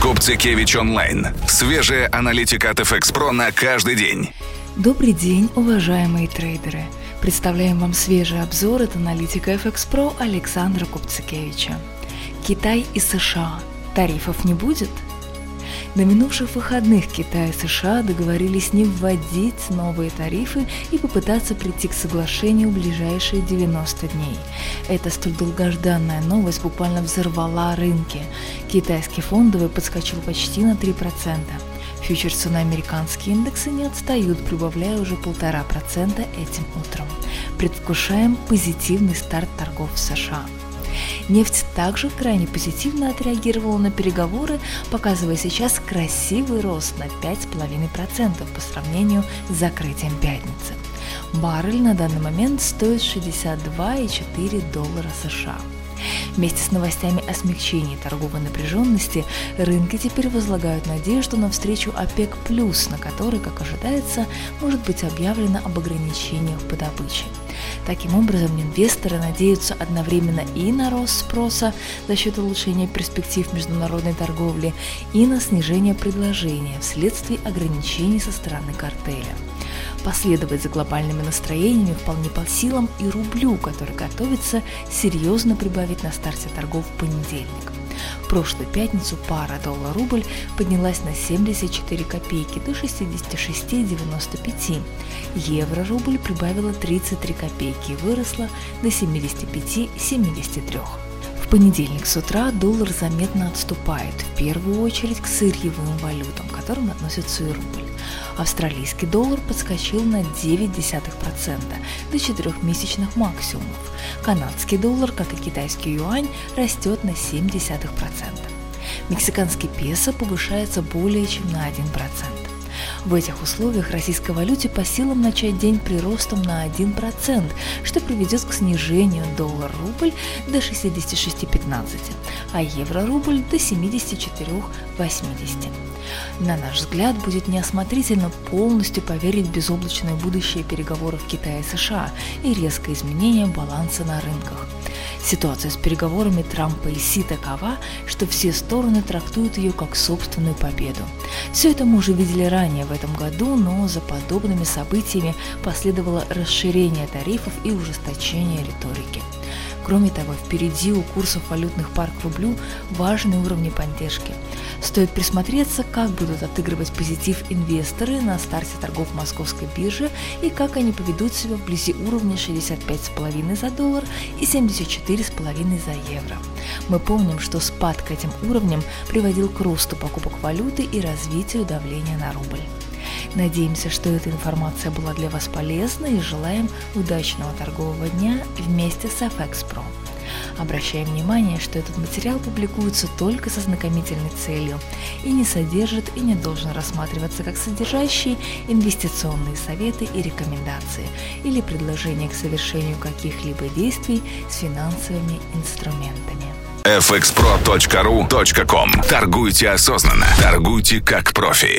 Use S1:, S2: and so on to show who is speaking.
S1: Купцикевич онлайн. Свежая аналитика от FX Pro на каждый день.
S2: Добрый день, уважаемые трейдеры. Представляем вам свежий обзор от аналитика FX Pro Александра Купцикевича. Китай и США. Тарифов не будет? На минувших выходных Китай и США договорились не вводить новые тарифы и попытаться прийти к соглашению в ближайшие 90 дней. Эта столь долгожданная новость буквально взорвала рынки. Китайский фондовый подскочил почти на 3%. Фьючерсы на американские индексы не отстают, прибавляя уже полтора процента этим утром. Предвкушаем позитивный старт торгов в США. Нефть также крайне позитивно отреагировала на переговоры, показывая сейчас красивый рост на 5,5% по сравнению с закрытием пятницы. Баррель на данный момент стоит 62,4 доллара США. Вместе с новостями о смягчении торговой напряженности рынки теперь возлагают надежду на встречу ОПЕК+, на которой, как ожидается, может быть объявлено об ограничениях по добыче. Таким образом, инвесторы надеются одновременно и на рост спроса за счет улучшения перспектив международной торговли, и на снижение предложения вследствие ограничений со стороны картеля. Последовать за глобальными настроениями вполне по силам и рублю, который готовится серьезно прибавить на старте торгов в понедельник. В прошлую пятницу пара доллар-рубль поднялась на 74 копейки до 66,95. Евро-рубль прибавила 33 копейки и выросла до 75,73. В понедельник с утра доллар заметно отступает, в первую очередь к сырьевым валютам, к которым относится и рубль. Австралийский доллар подскочил на 0,9% до четырехмесячных максимумов. Канадский доллар, как и китайский юань, растет на 0,7%. Мексиканский песо повышается более чем на 1%. В этих условиях российской валюте по силам начать день приростом на 1%, что приведет к снижению доллар-рубль до 66,15, а евро-рубль до 74,80. На наш взгляд, будет неосмотрительно полностью поверить в безоблачное будущее переговоров Китая и США и резкое изменение баланса на рынках. Ситуация с переговорами Трампа и Си такова, что все стороны трактуют ее как собственную победу. Все это мы уже видели ранее в этом году, но за подобными событиями последовало расширение тарифов и ужесточение риторики. Кроме того, впереди у курсов валютных пар к рублю важные уровни поддержки. Стоит присмотреться, как будут отыгрывать позитив инвесторы на старте торгов московской биржи и как они поведут себя вблизи уровня 65,5 за доллар и 74,5 за евро. Мы помним, что спад к этим уровням приводил к росту покупок валюты и развитию давления на рубль. Надеемся, что эта информация была для вас полезна и желаем удачного торгового дня вместе с FX Pro. Обращаем внимание, что этот материал публикуется только со знакомительной целью и не содержит и не должен рассматриваться как содержащий инвестиционные советы и рекомендации или предложения к совершению каких-либо действий с финансовыми инструментами
S1: fxpro.ru.com Торгуйте осознанно. Торгуйте как профи.